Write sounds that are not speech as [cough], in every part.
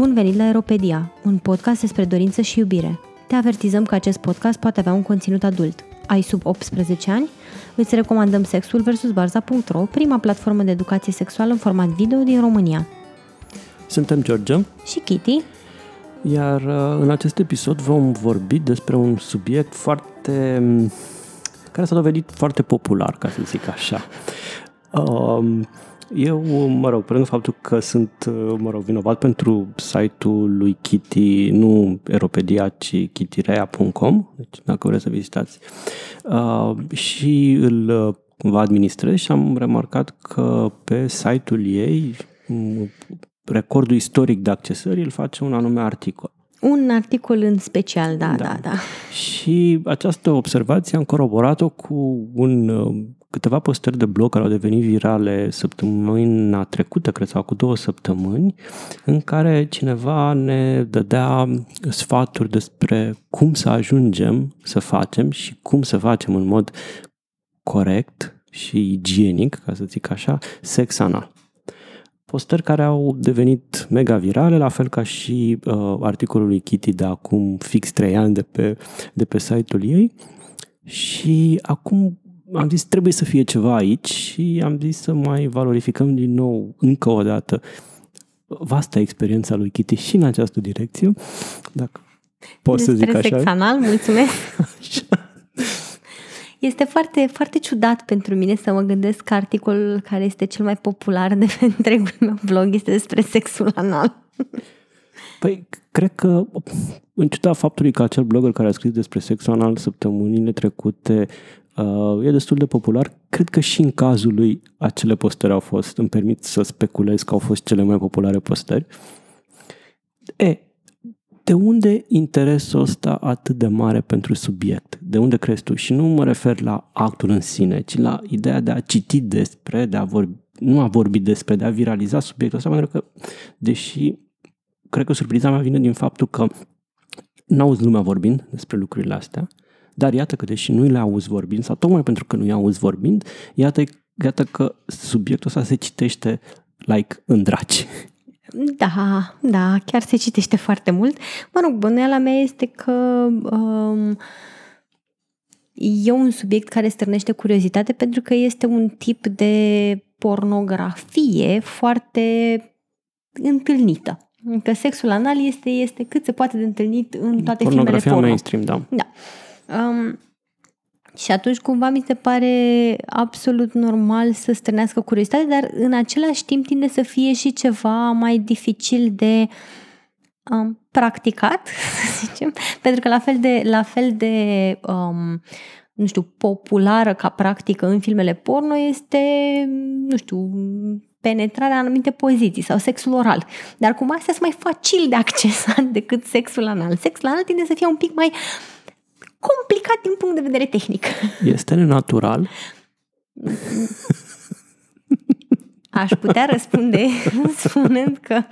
Bun venit la Aeropedia, un podcast despre dorință și iubire. Te avertizăm că acest podcast poate avea un conținut adult. Ai sub 18 ani? Îți recomandăm Sexul vs. Barza.ro, prima platformă de educație sexuală în format video din România. Suntem George Și Kitty, iar uh, în acest episod vom vorbi despre un subiect foarte... mm, care s-a dovedit foarte popular, ca să zic așa. Um, Eu, mă rog, pe lângă faptul că sunt, uh, mă rog, vinovat pentru site-ul lui Kitty, nu Eropedia, ci kittyrea.com, deci dacă vreți să vizitați, uh, și îl uh, cumva administrez și am remarcat că pe site-ul ei m, recordul istoric de accesări îl face un anume articol. un articol în special, da, da, Da. da. Și această observație am coroborat-o cu un, uh, câteva postări de blog care au devenit virale săptămâna trecută, cred, sau cu două săptămâni, în care cineva ne dădea sfaturi despre cum să ajungem să facem și cum să facem în mod corect și igienic, ca să zic așa, sex anal. Postări care au devenit mega virale, la fel ca și uh, articolul lui Kitty de acum fix 3 ani de pe, de pe site-ul ei. Și acum am zis trebuie să fie ceva aici și am zis să mai valorificăm din nou încă o dată vasta experiența lui Kitty și în această direcție. Dacă pot să Despre zic așa. sex anal, mulțumesc. [laughs] așa. Este foarte, foarte ciudat pentru mine să mă gândesc că articolul care este cel mai popular de pe întregul meu blog este despre sexul anal. Păi, cred că, în ciuda faptului că acel blogger care a scris despre sexul anal săptămânile trecute uh, e destul de popular, cred că și în cazul lui acele postări au fost, îmi permit să speculez că au fost cele mai populare postări. E, de unde interesul ăsta atât de mare pentru subiect? De unde crezi tu? Și nu mă refer la actul în sine, ci la ideea de a citi despre, de a vorbi, nu a vorbi despre, de a viraliza subiectul ăsta, pentru că, deși cred că surpriza mea vine din faptul că n-auzi lumea vorbind despre lucrurile astea, dar iată că deși nu le auzi vorbind, sau tocmai pentru că nu i auzi vorbind, iată, iată că subiectul ăsta se citește like în draci. Da, da, chiar se citește foarte mult. Mă rog, bănuiala mea este că um, e un subiect care stârnește curiozitate pentru că este un tip de pornografie foarte întâlnită. Că sexul anal este, este cât se poate de întâlnit în toate filmele Pornografia porno. mainstream, da. Da. Um, și atunci cumva mi se pare absolut normal să strânească curiozitate, dar în același timp tinde să fie și ceva mai dificil de um, practicat, [laughs] să zicem, pentru că la fel de, la fel de um, nu știu, populară ca practică în filmele porno este, nu știu, penetrarea în anumite poziții sau sexul oral. Dar cum astea sunt mai facil de accesat [laughs] decât sexul anal. Sexul anal tinde să fie un pic mai complicat din punct de vedere tehnic. Este nenatural. Aș putea răspunde [laughs] spunând că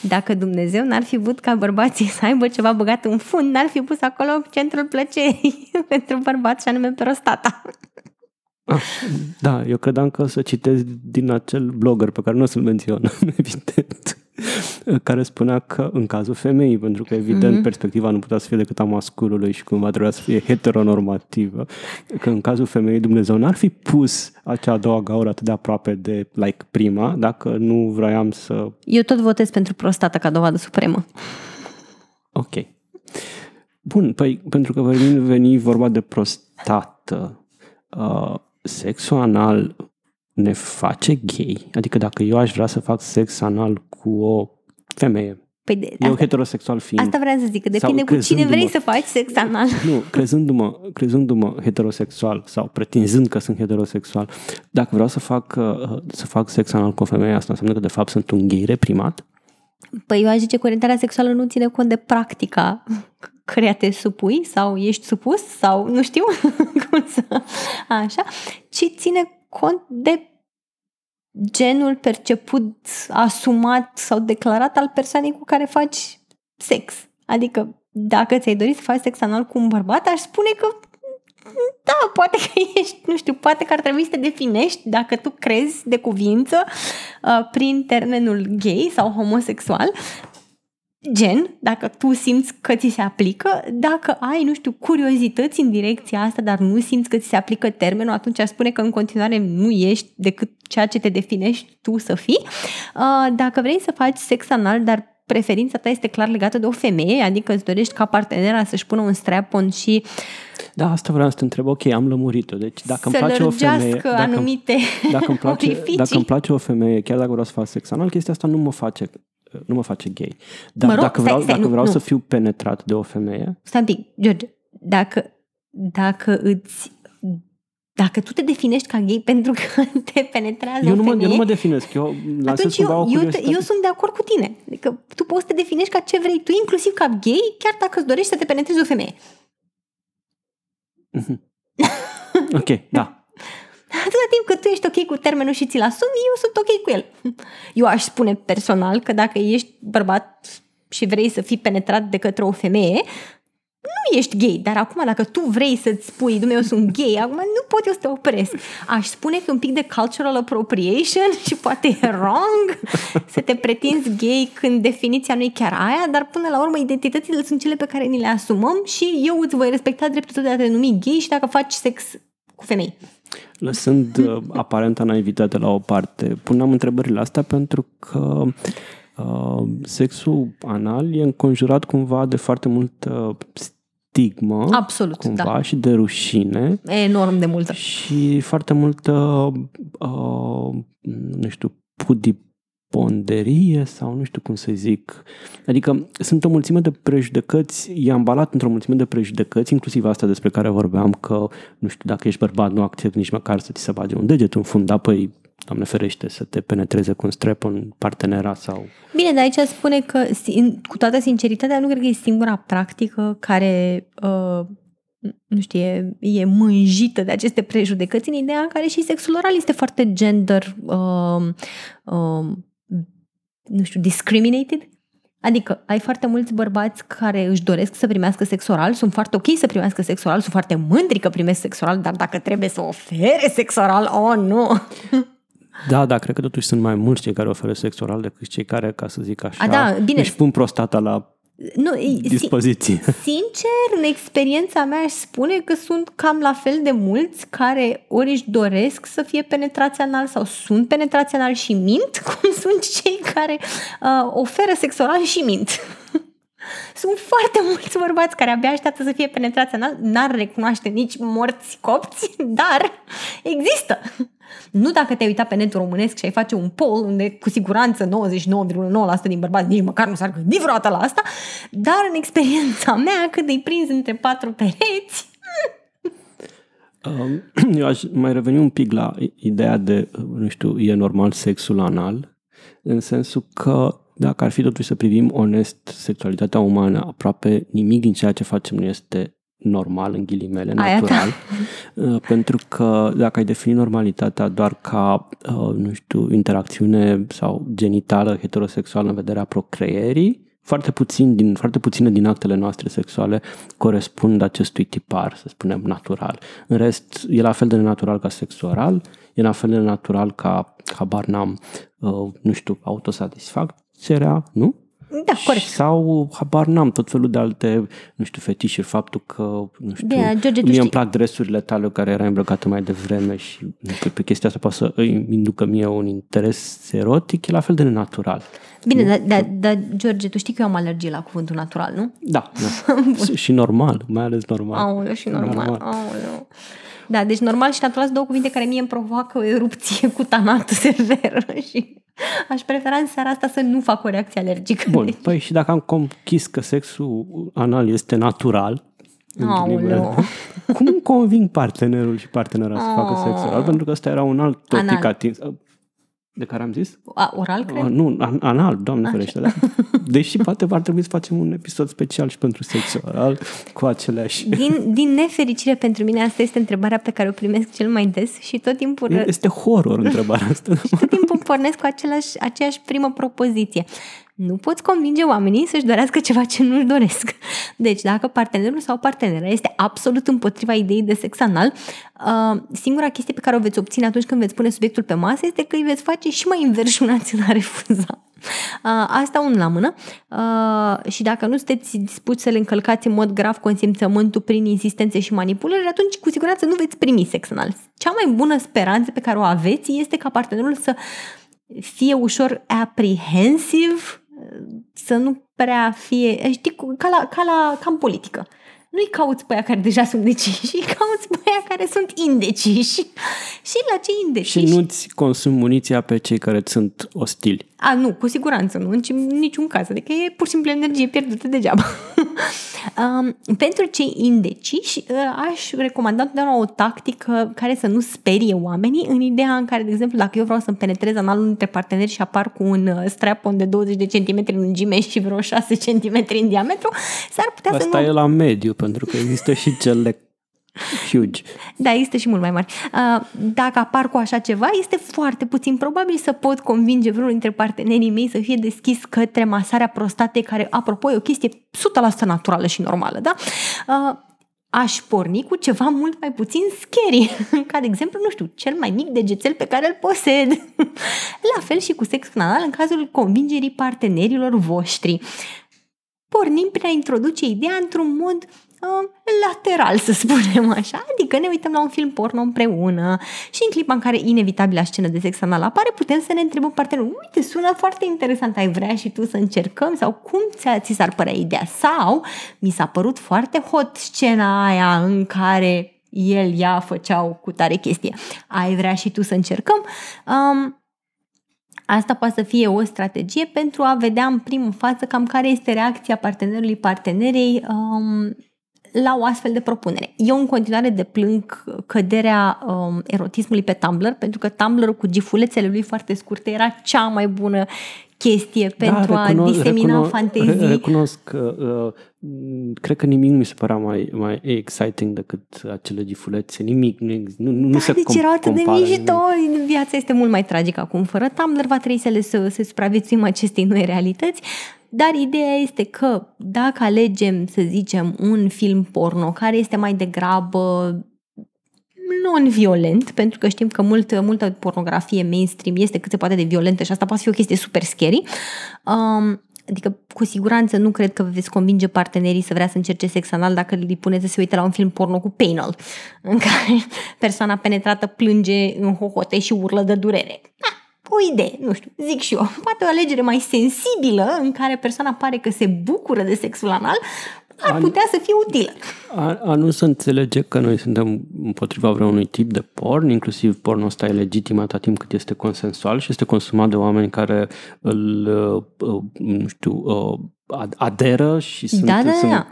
dacă Dumnezeu n-ar fi vrut ca bărbații să aibă ceva băgat în fund, n-ar fi pus acolo centrul plăcerii [laughs] pentru bărbați și anume prostata. Ah, da, eu credeam că o să citesc din acel blogger pe care nu o să-l menționăm, [laughs] evident, [laughs] care spunea că în cazul femeii, pentru că evident Mhm. perspectiva nu putea să fie decât a masculului și cumva trebuia să fie heteronormativă, că în cazul femeii Dumnezeu n-ar fi pus acea a doua gaură atât de aproape de like prima, dacă nu vroiam să... Eu tot votez pentru prostată ca dovadă supremă. Ok. Bun, păi pentru că veni, veni vorba de prostată, uh, sexul anal ne face gay? Adică dacă eu aș vrea să fac sex anal cu o femeie, Păi de, eu asta, heterosexual fiind, asta vreau să zic, că depinde Sau cu cine vrei crezându-mă. să faci sex anal. nu, crezându-mă, crezându-mă heterosexual sau pretinzând că sunt heterosexual, dacă vreau să fac, uh, să fac sex anal cu o femeie, asta înseamnă că de fapt sunt un gay reprimat? Păi eu aș zice că orientarea sexuală nu ține cont de practica [laughs] căreia te supui sau ești supus sau nu știu [laughs] cum să... Așa, ci ține cont de genul perceput, asumat sau declarat al persoanei cu care faci sex. Adică dacă ți-ai dorit să faci sex anal cu un bărbat, aș spune că da, poate că [laughs] ești, nu știu, poate că ar trebui să te definești dacă tu crezi de cuvință uh, prin termenul gay sau homosexual, gen, dacă tu simți că ți se aplică, dacă ai, nu știu, curiozități în direcția asta, dar nu simți că ți se aplică termenul, atunci aș spune că în continuare nu ești decât ceea ce te definești tu să fii. Uh, dacă vrei să faci sex anal, dar preferința ta este clar legată de o femeie, adică îți dorești ca partenera să-și pună un strap-on și da, asta vreau să te întreb. Ok, am lămurit-o. Deci dacă îmi place o femeie... Dacă, anumite dacă îmi, place, dacă îmi place o femeie, chiar dacă vreau să fac sex anal, chestia asta nu mă face nu mă face gay. Dar mă rog, dacă vreau, stai, stai, dacă vreau nu, să fiu penetrat de o femeie... Stai un pic, George. Dacă, dacă îți dacă tu te definești ca gay pentru că [laughs] te penetrează eu nu mă, femeie, eu nu mă definesc, eu atunci eu, eu, te, eu sunt de acord cu tine. Adică tu poți să te definești ca ce vrei tu, inclusiv ca gay, chiar dacă îți dorești să te penetrezi o femeie. Mhm. ok, da. Atâta timp cât tu ești ok cu termenul și ți-l asumi, eu sunt ok cu el. Eu aș spune personal că dacă ești bărbat și vrei să fii penetrat de către o femeie, nu ești gay, dar acum dacă tu vrei să-ți spui, dumne, eu sunt gay, acum nu pot eu să te opresc. Aș spune că un pic de cultural appropriation și poate e wrong să te pretinzi gay când definiția nu e chiar aia, dar până la urmă identitățile sunt cele pe care ni le asumăm și eu îți voi respecta dreptul de a te numi gay și dacă faci sex cu femei. Lăsând [laughs] uh, aparenta naivitate la o parte, puneam întrebările astea pentru că uh, sexul anal e înconjurat cumva de foarte multă stigmă. Absolut, cumva, da. și de rușine. Enorm de multă. Și foarte multă, uh, nu știu, pudip ponderie sau nu știu cum să zic. Adică sunt o mulțime de prejudecăți, e ambalat într-o mulțime de prejudecăți, inclusiv asta despre care vorbeam, că nu știu, dacă ești bărbat, nu accept nici măcar să ți se bage un deget în fund, apoi Doamne ferește, să te penetreze cu un strep în partenera sau... Bine, dar aici spune că, cu toată sinceritatea, nu cred că e singura practică care, uh, nu știu, e, e mânjită de aceste prejudecăți în ideea în care și sexul oral este foarte gender uh, uh, nu știu, discriminated. Adică ai foarte mulți bărbați care își doresc să primească sex oral, sunt foarte ok să primească sex oral, sunt foarte mândri că primesc sex oral, dar dacă trebuie să ofere sex oral, oh, nu! [laughs] Da, da, cred că totuși sunt mai mulți cei care oferă sex oral decât cei care, ca să zic așa, A, da, bine. își pun prostata la nu, dispoziție. [laughs] Sincer, în experiența mea aș spune că sunt cam la fel de mulți care ori își doresc să fie penetrați anal sau sunt penetrați anal și mint, [laughs] cum sunt cei care uh, oferă sex oral și mint. [laughs] Sunt foarte mulți bărbați care abia așteaptă să fie penetrați anal, n-ar recunoaște nici morți copți, [laughs] dar există. Nu dacă te-ai uitat pe netul românesc și ai face un poll unde cu siguranță 99,9% din bărbați nici măcar nu s-ar gândi vreodată la asta, dar în experiența [laughs] mea, când îi prins între patru pereți, um, [clears throat] eu aș mai reveni un pic la ideea de, nu știu, e normal sexul anal, în sensul că dacă ar fi totuși să privim onest sexualitatea umană, aproape nimic din ceea ce facem nu este normal, în ghilimele, natural. Uh, pentru că dacă ai defini normalitatea doar ca, uh, nu știu, interacțiune sau genitală heterosexuală în vederea procreierii, foarte, puțin din, foarte puține din actele noastre sexuale corespund acestui tipar, să spunem, natural. În rest, e la fel de natural ca sex oral, e la fel de natural ca, habar n-am, uh, nu știu, autosatisfacția, nu? Da, corect. Sau, habar n-am, tot felul de alte, nu știu, fetișuri, faptul că, nu știu, Bine, George, mie îmi plac dresurile tale care era îmbrăcată mai devreme și pe, pe chestia asta poate să îi inducă mie un interes erotic, e la fel de natural. Bine, dar, da, da, George, tu știi că eu am alergie la cuvântul natural, nu? Da, [laughs] da. și normal, mai ales normal. Aoleu, și normal, normal. Aoleu. Da, deci normal și natural sunt două cuvinte care mie îmi provoacă o erupție cutanată severă [laughs] și [laughs] aș prefera în seara asta să nu fac o reacție alergică. Bun, deci. păi și dacă am conchis că sexul anal este natural, cum conving partenerul și partenera să facă sex oral? Pentru că ăsta era un alt topic atins de care am zis? A, oral, cred? A, nu, anal, doamne ferește. Da? Deși poate ar trebui să facem un episod special și pentru sex oral cu aceleași... Din, din nefericire pentru mine, asta este întrebarea pe care o primesc cel mai des și tot timpul... Este horror întrebarea asta. și tot timpul pornesc cu același, aceeași primă propoziție. Nu poți convinge oamenii să-și dorească ceva ce nu-și doresc. Deci, dacă partenerul sau partenera este absolut împotriva ideii de sex anal, uh, singura chestie pe care o veți obține atunci când veți pune subiectul pe masă este că îi veți face și mai înverșunați în a refuza. Asta un la mână. Și dacă nu sunteți dispuși să le încălcați în mod grav consimțământul prin insistențe și manipulări, atunci cu siguranță nu veți primi sex anal. Cea mai bună speranță pe care o aveți este ca partenerul să fie ușor apprehensiv, să nu prea fie, știi, ca la, ca la cam politică nu-i cauți pe aia care deja sunt deciși, îi cauți pe aia care sunt indeciși. [laughs] și la cei indeciși... Și nu-ți consumi muniția pe cei care sunt ostili. A, nu, cu siguranță nu, în niciun caz. Adică e pur și simplu energie pierdută degeaba. [laughs] um, pentru cei indeciși, uh, aș recomanda întotdeauna o tactică care să nu sperie oamenii, în ideea în care, de exemplu, dacă eu vreau să-mi penetrez analul între parteneri și apar cu un uh, strap-on de 20 de centimetri în lungime [laughs] și vreo 6 centimetri în diametru, s-ar putea Asta să nu... e la mediu, pentru că există și cele Huge. Da, este și mult mai mari. Dacă apar cu așa ceva, este foarte puțin probabil să pot convinge vreunul dintre partenerii mei să fie deschis către masarea prostatei, care, apropo, e o chestie 100% naturală și normală, da? aș porni cu ceva mult mai puțin scary, [laughs] ca de exemplu, nu știu, cel mai mic degețel pe care îl posed. [laughs] La fel și cu sex anal în cazul convingerii partenerilor voștri. Pornim prin a introduce ideea într-un mod uh, lateral, să spunem așa. Adică ne uităm la un film porno împreună și în clipa în care inevitabilă scenă de sex anal apare, putem să ne întrebăm partenerul, uite, sună foarte interesant, ai vrea și tu să încercăm? Sau cum ți s-ar părea ideea? Sau mi s-a părut foarte hot scena aia în care el, ea făceau cu tare chestie. Ai vrea și tu să încercăm? Um, Asta poate să fie o strategie pentru a vedea în primă față cam care este reacția partenerului partenerei um, la o astfel de propunere. Eu în continuare deplâng căderea um, erotismului pe Tumblr, pentru că Tumblr cu gifulețele lui foarte scurte era cea mai bună chestie da, pentru recunosc, a disemina recunosc, fantezii. Recunosc că uh, cred că nimic nu mi se părea mai, mai exciting decât acele gifulețe. Nimic, nu, nu, nu da, se deci com- erau atât de mișto. Viața este mult mai tragică acum. Fără Tumblr va trebui să le să, să supraviețuim acestei noi realități. Dar ideea este că dacă alegem, să zicem, un film porno care este mai degrabă non-violent, pentru că știm că mult, multă pornografie mainstream este cât se poate de violentă și asta poate fi o chestie super scary. Um, adică cu siguranță nu cred că veți convinge partenerii să vrea să încerce sex anal dacă îi puneți să se uite la un film porno cu penal, în care [laughs] persoana penetrată plânge în hohote și urlă de durere. Da, o idee, nu știu, zic și eu, poate o alegere mai sensibilă în care persoana pare că se bucură de sexul anal, ar a, putea să fie utilă. A, a nu să înțelege că noi suntem împotriva vreunui tip de porn, inclusiv pornul ăsta e legitim atât timp cât este consensual și este consumat de oameni care îl, uh, uh, nu știu, uh, aderă și sunt, da, da, sunt da.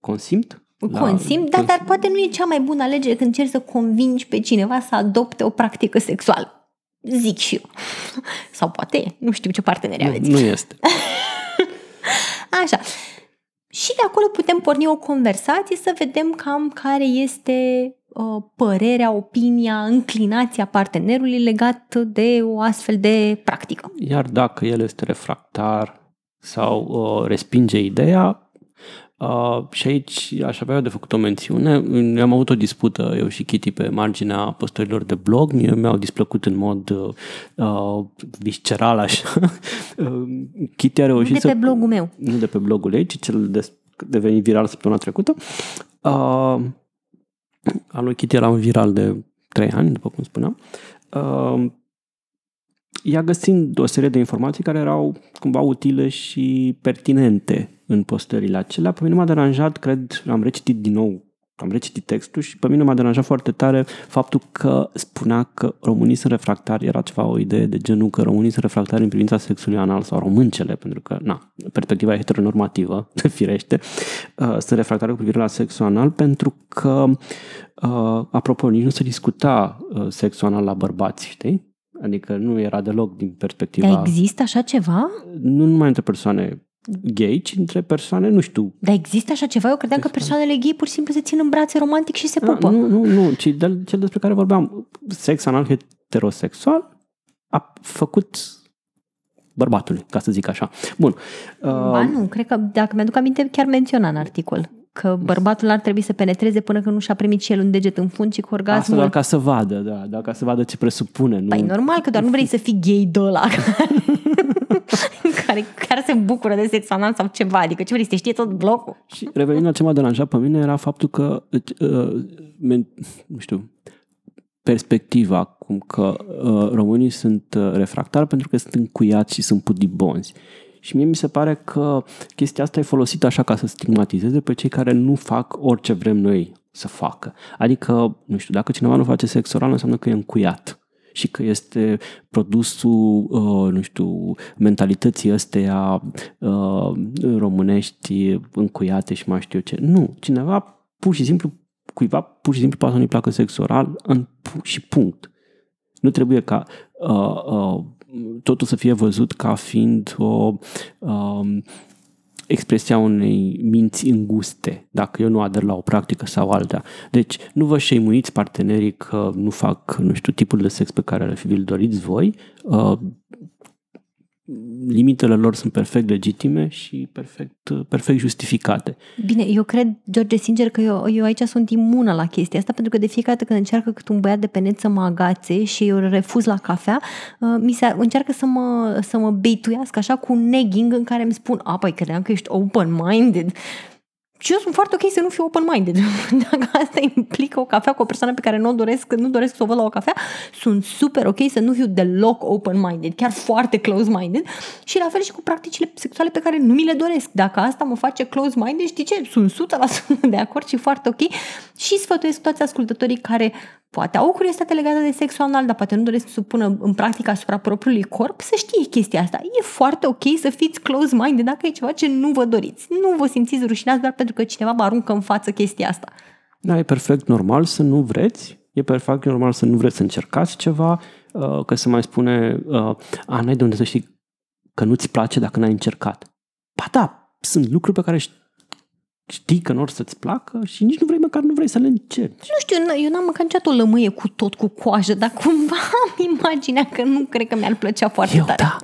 consimt Consimt, da, dar poate nu e cea mai bună alegere când încerci să convingi pe cineva să adopte o practică sexuală. Zic și eu. [laughs] Sau poate, nu știu ce parteneri aveți. Nu este. [laughs] Așa. Și de acolo putem porni o conversație să vedem cam care este uh, părerea, opinia, înclinația partenerului legat de o astfel de practică. Iar dacă el este refractar sau uh, respinge ideea, Uh, și aici aș avea de făcut o mențiune. Am avut o dispută, eu și Kitty, pe marginea postărilor de blog. Mie mi-au displăcut în mod uh, visceral, așa. Uh, [laughs] Kitty a reușit Nu de pe să... blogul meu. Nu de pe blogul ei, ci cel de devenit viral săptămâna trecută. Uh, al lui Kitty era un viral de 3 ani, după cum spuneam. Uh, ea găsind o serie de informații care erau cumva utile și pertinente în postările acelea. Pe mine m-a deranjat, cred, am recitit din nou, am recitit textul și pe mine m-a deranjat foarte tare faptul că spunea că românii sunt refractari, era ceva o idee de genul că românii sunt refractari în privința sexului anal sau româncele, pentru că, na, perspectiva heteronormativă, [laughs] firește, uh, sunt refractari cu privire la sexul anal pentru că, uh, apropo, nici nu se discuta uh, sexul anal la bărbați, știi? Adică nu era deloc din perspectiva... Dar există așa ceva? Nu numai între persoane gay, ci între persoane, nu știu... Dar există așa ceva? Eu credeam că persoanele gay pur și simplu se țin în brațe romantic și se ah, pupă. Nu, nu, nu, ci de cel despre care vorbeam, sex anal heterosexual a făcut bărbatului, ca să zic așa. Bun. Ba uh, nu, cred că, dacă mi-aduc aminte, chiar menționa în articol. Că bărbatul ar trebui să penetreze până când nu și-a primit și el un deget în fund și cu orgasmul... Asta doar ca să vadă, da, doar ca să vadă ce presupune. Nu... Păi normal că doar nu vrei să fii gay de ăla [laughs] care, care se bucură de sex anal sau ceva, adică ce vrei să știe tot blocul. Și revenind la ce m-a deranjat pe mine era faptul că, uh, men, nu știu, perspectiva cum că uh, românii sunt uh, refractari pentru că sunt încuiați și sunt pudibonzi. Și mie mi se pare că chestia asta e folosită așa ca să stigmatizeze pe cei care nu fac orice vrem noi să facă. Adică, nu știu, dacă cineva nu face sex oral, înseamnă că e încuiat și că este produsul, uh, nu știu, mentalității astea uh, românești încuiate și mai știu eu ce. Nu, cineva pur și simplu, cuiva pur și simplu poate să nu-i placă sex oral în, și punct. Nu trebuie ca uh, uh, totul să fie văzut ca fiind o uh, expresia unei minți înguste, dacă eu nu ader la o practică sau alta. Deci nu vă șeimuiți partenerii că nu fac, nu știu, tipul de sex pe care le fi vi doriți voi. Uh, limitele lor sunt perfect legitime și perfect, perfect justificate. Bine, eu cred, George, sincer, că eu, eu aici sunt imună la chestia asta, pentru că de fiecare dată când încearcă cât un băiat de pe net să mă agațe și eu refuz la cafea, uh, mi se, încearcă să mă, să mă beituiască așa cu un negging în care îmi spun, a, păi credeam că ești open-minded. Și eu sunt foarte ok să nu fiu open-minded. [laughs] Dacă asta implică o cafea cu o persoană pe care nu doresc, nu doresc să o văd la o cafea, sunt super ok să nu fiu deloc open-minded, chiar foarte close-minded și la fel și cu practicile sexuale pe care nu mi le doresc. Dacă asta mă face close-minded, știi ce? Sunt 100% de acord și foarte ok și sfătuiesc toți ascultătorii care poate au curiozitate legată de sexul anal, dar poate nu doresc să supună în practică asupra propriului corp, să știe chestia asta. E foarte ok să fiți close-minded dacă e ceva ce nu vă doriți. Nu vă simțiți rușinați doar pentru că cineva vă aruncă în față chestia asta. Da, e perfect normal să nu vreți, e perfect normal să nu vreți să încercați ceva, uh, că se mai spune, uh, a, n-ai de unde să știi că nu-ți place dacă n-ai încercat. Ba da, sunt lucruri pe care știi că nu or să-ți placă și nici nu vrei măcar nu vrei să le încerci. Nu știu, eu n-am mâncat niciodată o lămâie cu tot cu coajă, dar cumva [laughs] am imaginea că nu cred că mi-ar plăcea foarte eu, tare. da.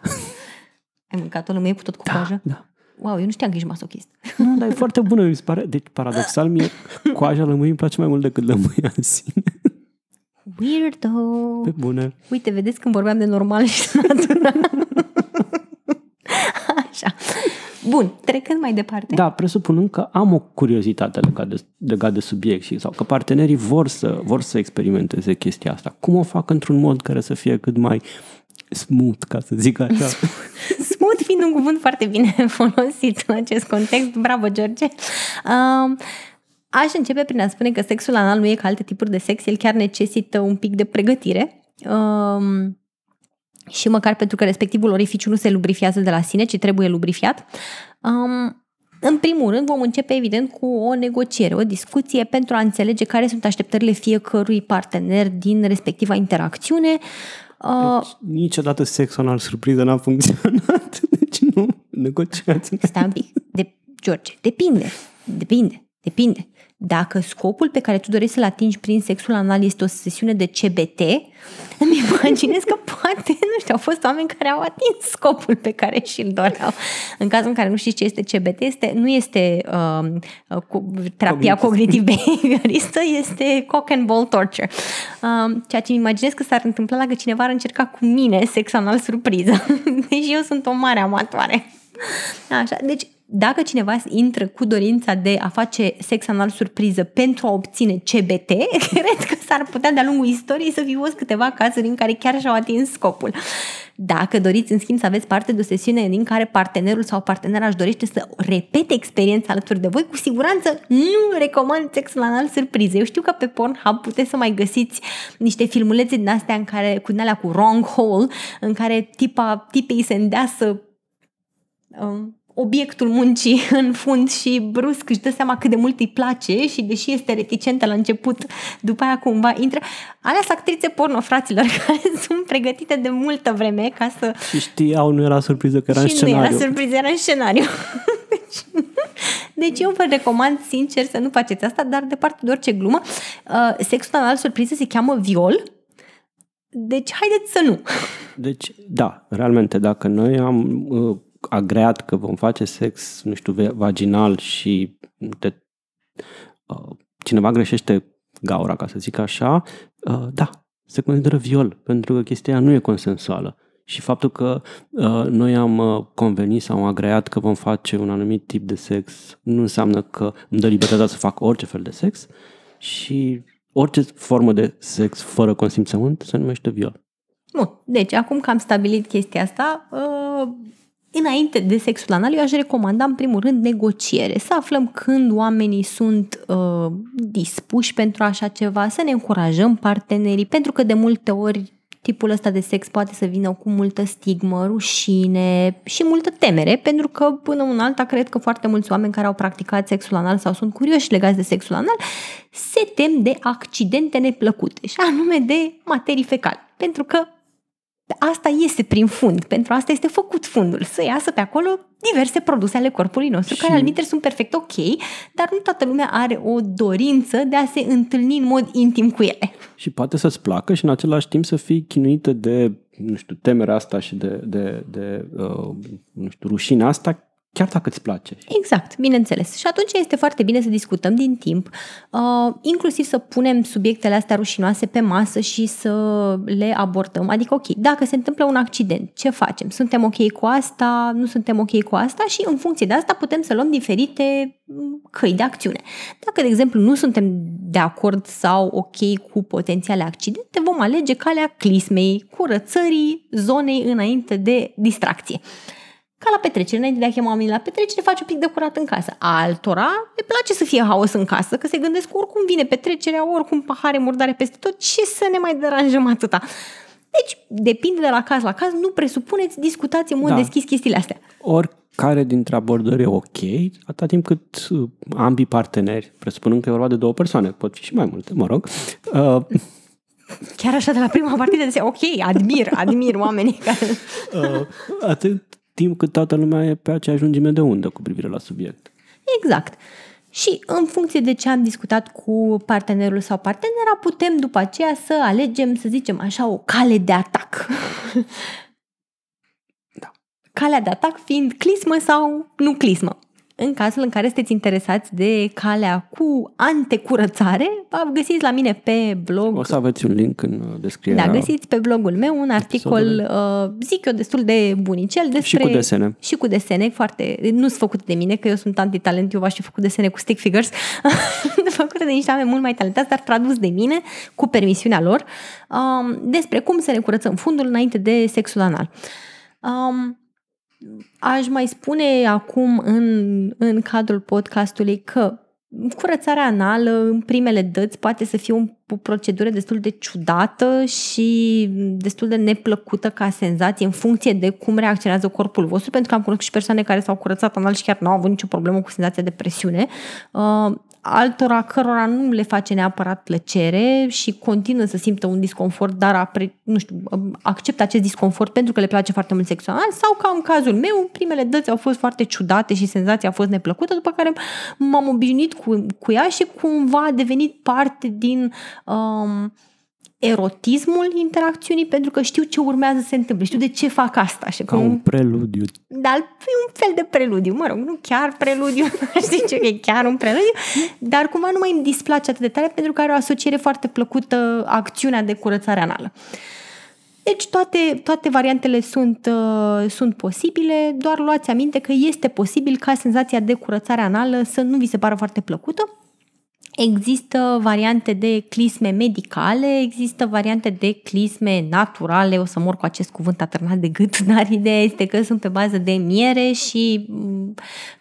Ai mâncat o lămâie cu tot cu Da, coajă? da. Wow, eu nu știam că ești masochist. Nu, dar e foarte bună, mi se pare. Deci, paradoxal, mie [laughs] coaja lămâii îmi place mai mult decât lămâia în sine. Weirdo! Pe bune. Uite, vedeți când vorbeam de normal și de [laughs] natural. Așa. Bun, trecând mai departe. Da, presupunând că am o curiozitate legat de, legat de subiect și, sau că partenerii vor să, vor să experimenteze chestia asta. Cum o fac într-un mod care să fie cât mai smooth, ca să zic așa. [laughs] Smooth fiind un cuvânt foarte bine [laughs] folosit în acest context. Bravo, George! Um, aș începe prin a spune că sexul anal nu e ca alte tipuri de sex, el chiar necesită un pic de pregătire. Um, și măcar pentru că respectivul orificiu nu se lubrifiază de la sine, ci trebuie lubrifiat. Um, în primul rând vom începe evident cu o negociere, o discuție pentru a înțelege care sunt așteptările fiecărui partener din respectiva interacțiune. Uh, Deci, niciodată sexul anal surpriză n-a funcționat. [laughs] Deci nu negociați. Stai un pic. De, George, depinde. Depinde. Depinde. Dacă scopul pe care tu dorești să-l atingi prin sexul anal este o sesiune de CBT, îmi imaginez că poate, nu știu, au fost oameni care au atins scopul pe care și-l doreau. În cazul în care nu știți ce este CBT, este, nu este uh, cu, terapia cognitiv behavioristă, este cock and ball torture. Uh, ceea ce îmi imaginez că s-ar întâmpla dacă cineva ar încerca cu mine sex anal surpriză. [laughs] Deci eu sunt o mare amatoare. Așa, deci dacă cineva intră cu dorința de a face sex anal surpriză pentru a obține CBT, [laughs] cred că s-ar putea de-a lungul istoriei să fi fost câteva cazuri în care chiar și-au atins scopul. Dacă doriți, în schimb, să aveți parte de o sesiune din care partenerul sau partenera își dorește să repete experiența alături de voi, cu siguranță nu recomand sexul anal surpriză. Eu știu că pe Pornhub puteți să mai găsiți niște filmulețe din astea în care, cu din alea cu wrong hole, în care tipa, tipei se îndeasă um, obiectul muncii [laughs] în fund și brusc își dă seama cât de mult îi place și deși este reticentă la început, după aia cumva intră. Alea sunt actrițe porno, fraților, [laughs] care sunt pregătite de multă vreme ca să... Și știau, nu era surpriză că era și în scenariu. nu era surpriză, era în scenariu. [laughs] deci, deci eu vă recomand sincer să nu faceți asta, dar departe de orice glumă, uh, sexul anal surpriză se cheamă viol, deci haideți să nu. Deci, da, realmente, dacă noi am uh, agreat că vom face sex, nu știu, ve- vaginal și te uh, cineva greșește gaura, ca să zic așa, uh, da, se consideră viol, pentru că chestia nu e consensuală. Și faptul că uh, noi am uh, convenit sau am agreat că vom face un anumit tip de sex nu înseamnă că îmi dă libertatea să fac orice fel de sex și orice formă de sex fără consimțământ se numește viol. Bun, deci acum că am stabilit chestia asta, uh, înainte de sexul anal, eu aș recomanda în primul rând negociere, să aflăm când oamenii sunt uh, dispuși pentru așa ceva, să ne încurajăm partenerii, pentru că de multe ori tipul ăsta de sex poate să vină cu multă stigmă, rușine și multă temere, pentru că până un alta cred că foarte mulți oameni care au practicat sexul anal sau sunt curioși legați de sexul anal se tem de accidente neplăcute și anume de materii fecale. Pentru că asta iese prin fund, pentru asta este făcut fundul, să iasă pe acolo diverse produse ale corpului nostru, și... care al sunt perfect ok, dar nu toată lumea are o dorință de a se întâlni în mod intim cu ele. Și poate să-ți placă și în același timp să fii chinuită de, nu știu, temerea asta și de, de, de uh, nu știu, rușinea asta chiar dacă îți place. Exact, bineînțeles. Și atunci este foarte bine să discutăm din timp, uh, inclusiv să punem subiectele astea rușinoase pe masă și să le abordăm. Adică, ok, dacă se întâmplă un accident, ce facem? Suntem ok cu asta? Nu suntem ok cu asta? Și în funcție de asta putem să luăm diferite mm, căi de acțiune. Dacă, de exemplu, nu suntem de acord sau ok cu potențiale accidente, vom alege calea clismei, curățării zonei înainte de distracție. Ca la petrecere, înainte de a chema oamenii la petrecere, faci un pic de curat în casă. Altora le place să fie haos în casă, că se gândesc că oricum vine petrecerea, oricum pahare murdare peste tot, ce să ne mai deranjăm atâta. Deci, depinde de la caz la caz, nu presupuneți, discutați în mod da. deschis chestiile astea. Oricare dintre abordări e ok, atâta timp cât uh, ambii parteneri, presupunând că e vorba de două persoane, pot fi și mai multe, mă rog, uh, Chiar așa de la prima partidă de ok, admir, admir oamenii care... Uh, atât timp cât toată lumea e pe aceeași lungime de undă cu privire la subiect. Exact. Și în funcție de ce am discutat cu partenerul sau partenera, putem după aceea să alegem, să zicem așa, o cale de atac. Da. Calea de atac fiind clismă sau nu clismă. În cazul în care sunteți interesați de calea cu antecurățare, găsiți la mine pe blog. O să aveți un link în uh, descriere. Da, găsiți pe blogul meu un articol, uh, zic eu, destul de bunicel. Despre, și cu desene. Și cu desene, foarte, nu sunt făcute de mine, că eu sunt antitalent, eu v-aș fi făcut desene cu stick figures, [laughs] făcute de niște oameni mult mai talentați, dar tradus de mine, cu permisiunea lor, um, despre cum să ne curățăm fundul înainte de sexul anal. Um, Aș mai spune acum în, în cadrul podcastului că curățarea anală în primele dăți poate să fie o procedură destul de ciudată și destul de neplăcută ca senzație în funcție de cum reacționează corpul vostru, pentru că am cunoscut și persoane care s-au curățat anal și chiar nu au avut nicio problemă cu senzația de presiune. Uh, altora cărora nu le face neapărat plăcere și continuă să simtă un disconfort, dar apre, nu știu, acceptă acest disconfort pentru că le place foarte mult sexual sau ca în cazul meu, primele dăți au fost foarte ciudate și senzația a fost neplăcută, după care m-am obișnuit cu, cu ea și cumva a devenit parte din um, erotismul interacțiunii pentru că știu ce urmează să se întâmple, știu de ce fac asta. Și Ca cum... un preludiu. Da, e un fel de preludiu, mă rog, nu chiar preludiu, [laughs] știi ce e chiar un preludiu, dar cumva nu mai îmi displace atât de tare pentru că are o asociere foarte plăcută acțiunea de curățare anală. Deci toate, toate variantele sunt, uh, sunt posibile, doar luați aminte că este posibil ca senzația de curățare anală să nu vi se pară foarte plăcută, Există variante de clisme medicale, există variante de clisme naturale, o să mor cu acest cuvânt atârnat de gât, [laughs] dar ideea este că sunt pe bază de miere și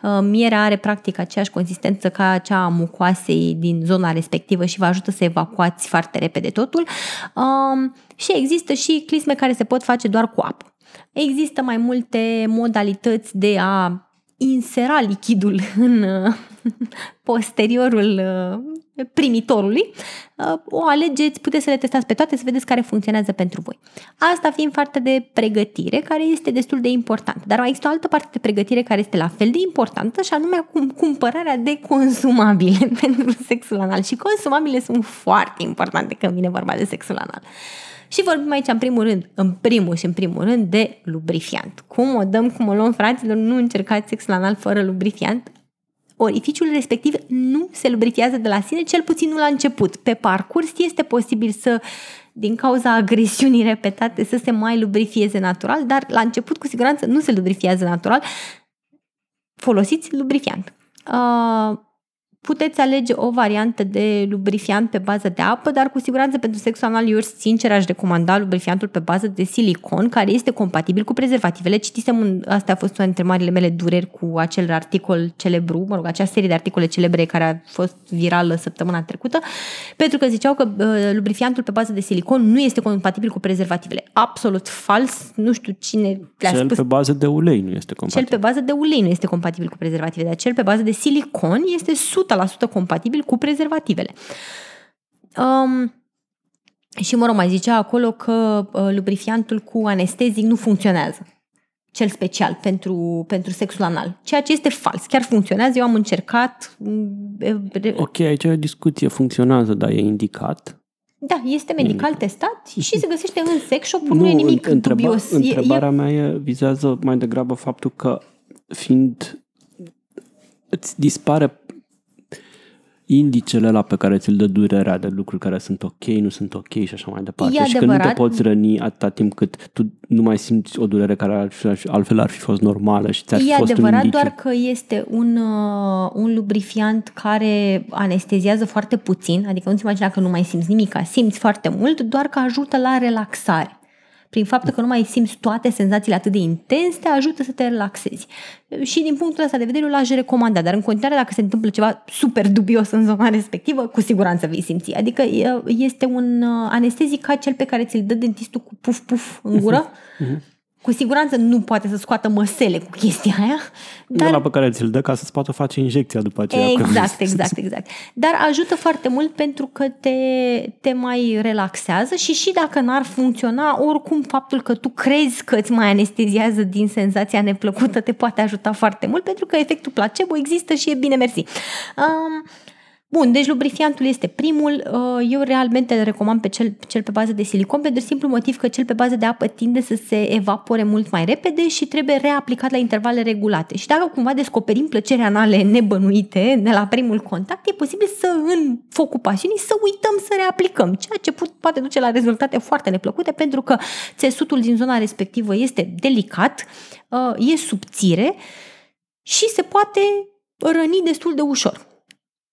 uh, mierea are practic aceeași consistență ca cea a mucoasei din zona respectivă și vă ajută să evacuați foarte repede totul. Um, și există și clisme care se pot face doar cu apă. Există mai multe modalități de a insera lichidul [laughs] în uh, posteriorul uh, primitorului, uh, o alegeți, puteți să le testați pe toate, să vedeți care funcționează pentru voi. Asta fiind partea de pregătire, care este destul de importantă. Dar mai există o altă parte de pregătire care este la fel de importantă, și anume cumpărarea de consumabile [laughs] pentru sexul anal. Și consumabile sunt foarte importante când vine vorba de sexul anal. Și vorbim aici, în primul rând, în primul și în primul rând, de lubrifiant. Cum o dăm, cum o luăm, fraților, nu încercați sex anal fără lubrifiant. orificiul respectiv nu se lubrifiază de la sine, cel puțin nu la început. Pe parcurs este posibil să din cauza agresiunii repetate să se mai lubrifieze natural, dar la început cu siguranță nu se lubrifiază natural. Folosiți lubrifiant. Uh, puteți alege o variantă de lubrifiant pe bază de apă, dar cu siguranță pentru sexul anal eu sincer aș recomanda lubrifiantul pe bază de silicon, care este compatibil cu prezervativele. Citisem, un, asta a fost una dintre marile mele dureri cu acel articol celebru, mă rog, acea serie de articole celebre care a fost virală săptămâna trecută, pentru că ziceau că uh, lubrifiantul pe bază de silicon nu este compatibil cu prezervativele. Absolut fals, nu știu cine le-a cel spus. pe bază de ulei nu este compatibil. Cel pe bază de ulei nu este compatibil cu prezervativele, dar cel pe bază de silicon este 100% compatibil cu prezervativele. Um, și, mă rog, mai zicea acolo că uh, lubrifiantul cu anestezic nu funcționează cel special pentru, pentru sexul anal. Ceea ce este fals. Chiar funcționează. Eu am încercat. mm, Ok, aici e o discuție. Funcționează, dar e indicat. Da, este medical testat și se găsește în sex shop nu, nu e nimic întreba, dubios. Întrebarea e, e... mea e, vizează mai degrabă faptul că fiind îți dispare indicele la pe care ți-l dă durerea de lucruri care sunt ok, nu sunt ok și așa mai departe. E și că nu te adevărat. poți răni atâta timp cât tu nu mai simți o durere care ar fi, altfel ar fi fost normală și ți-ar fi E fost un adevărat indiciu. doar că este un, uh, un lubrifiant care anesteziază foarte puțin, adică nu-ți imagina că nu mai simți nimic, simți foarte mult, doar că ajută la relaxare. Prin faptul că nu mai simți toate senzațiile atât de intense, te ajută să te relaxezi. Și din punctul ăsta de vedere eu l-aș recomanda, dar în continuare dacă se întâmplă ceva super dubios în zona respectivă, cu siguranță vei simți. Adică e- este un uh, anestezic ca cel pe care ți-l dă dentistul cu puf-puf în gură. [laughs] Cu siguranță nu poate să scoată măsele cu chestia aia, Dar... Ăla pe care ți-l dă ca să-ți poată face injecția după aceea. că- Exact, exact, exact. Dar ajută foarte mult pentru că te, te mai relaxează și și dacă n-ar funcționa, oricum faptul că tu crezi că îți mai anesteziază din senzația neplăcută te poate ajuta foarte mult pentru că efectul placebo există și e bine mersi. Um, Bun, deci lubrifiantul este primul. Uh, Eu realmente îl recomand pe cel, cel pe bază de silicon pentru simplu motiv că cel pe bază de apă tinde să se evapore mult mai repede și trebuie reaplicat la intervale regulate. Și dacă cumva descoperim plăceri anale nebănuite de la primul contact, e posibil să în focul pasiunii să uităm să reaplicăm, ceea ce put- poate duce la rezultate foarte neplăcute pentru că țesutul din zona respectivă este delicat, uh, e subțire și se poate răni destul de ușor.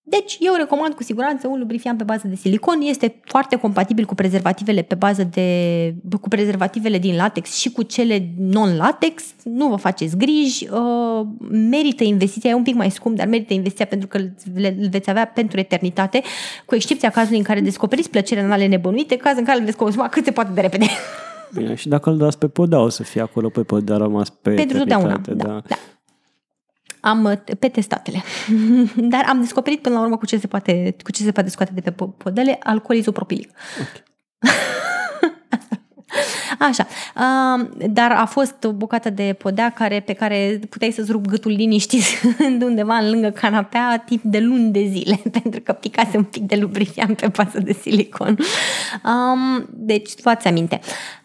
Deci, eu recomand cu siguranță un lubrifiant pe bază de silicon. Este foarte compatibil cu prezervativele pe bază de cu prezervativele din latex și cu cele non-latex. Nu vă faceți griji. Uh, merită investiția, e un pic mai scump, dar merită investiția pentru că le, îl veți avea pentru eternitate, cu excepția cazului în care descoperiți plăceri anale nebănuite, caz în care le veți consuma cât se poate de repede. Bine, și dacă îl dați pe podea, o să fie acolo pe podea rămas pe Pentru totdeauna. eternitate, Da, da. Am uh, pe testatele. [laughs] Dar am descoperit până la urmă cu ce se poate, cu ce se poate scoate de pe po- podele, alcool izopropilic. [laughs] Așa. Um, dar a fost o bucată de podea care, pe care puteai să-ți rup gâtul liniștit de [laughs] undeva în lângă canapea timp de luni de zile, pentru că picase un pic de lubrifiant pe pasă de silicon. Um, deci, luați aminte.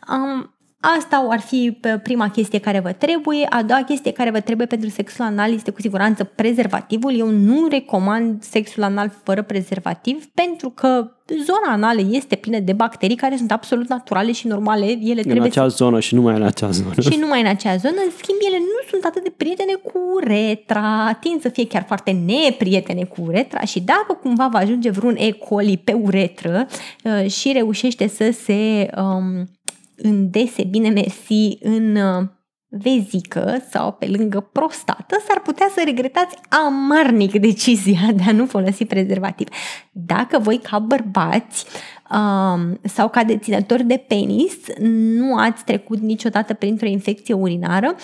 Um, Asta ar fi pe prima chestie care vă trebuie. A doua chestie care vă trebuie pentru sexul anal este cu siguranță prezervativul. Eu nu recomand sexul anal fără prezervativ pentru că zona anală este plină de bacterii care sunt absolut naturale și normale. Ele În trebuie acea zonă și numai în acea zonă. și numai în acea zonă. În schimb, ele nu sunt atât de prietene cu uretra, tind să fie chiar foarte neprietene cu uretra și dacă cumva va ajunge vreun E. coli pe uretră uh, și reușește să se um, îndese, bine mersi, în uh, vezică sau pe lângă prostată, s-ar putea să regretați amarnic decizia de a nu folosi prezervativ. Dacă voi ca bărbați um, sau ca deținători de penis nu ați trecut niciodată printr-o infecție urinară,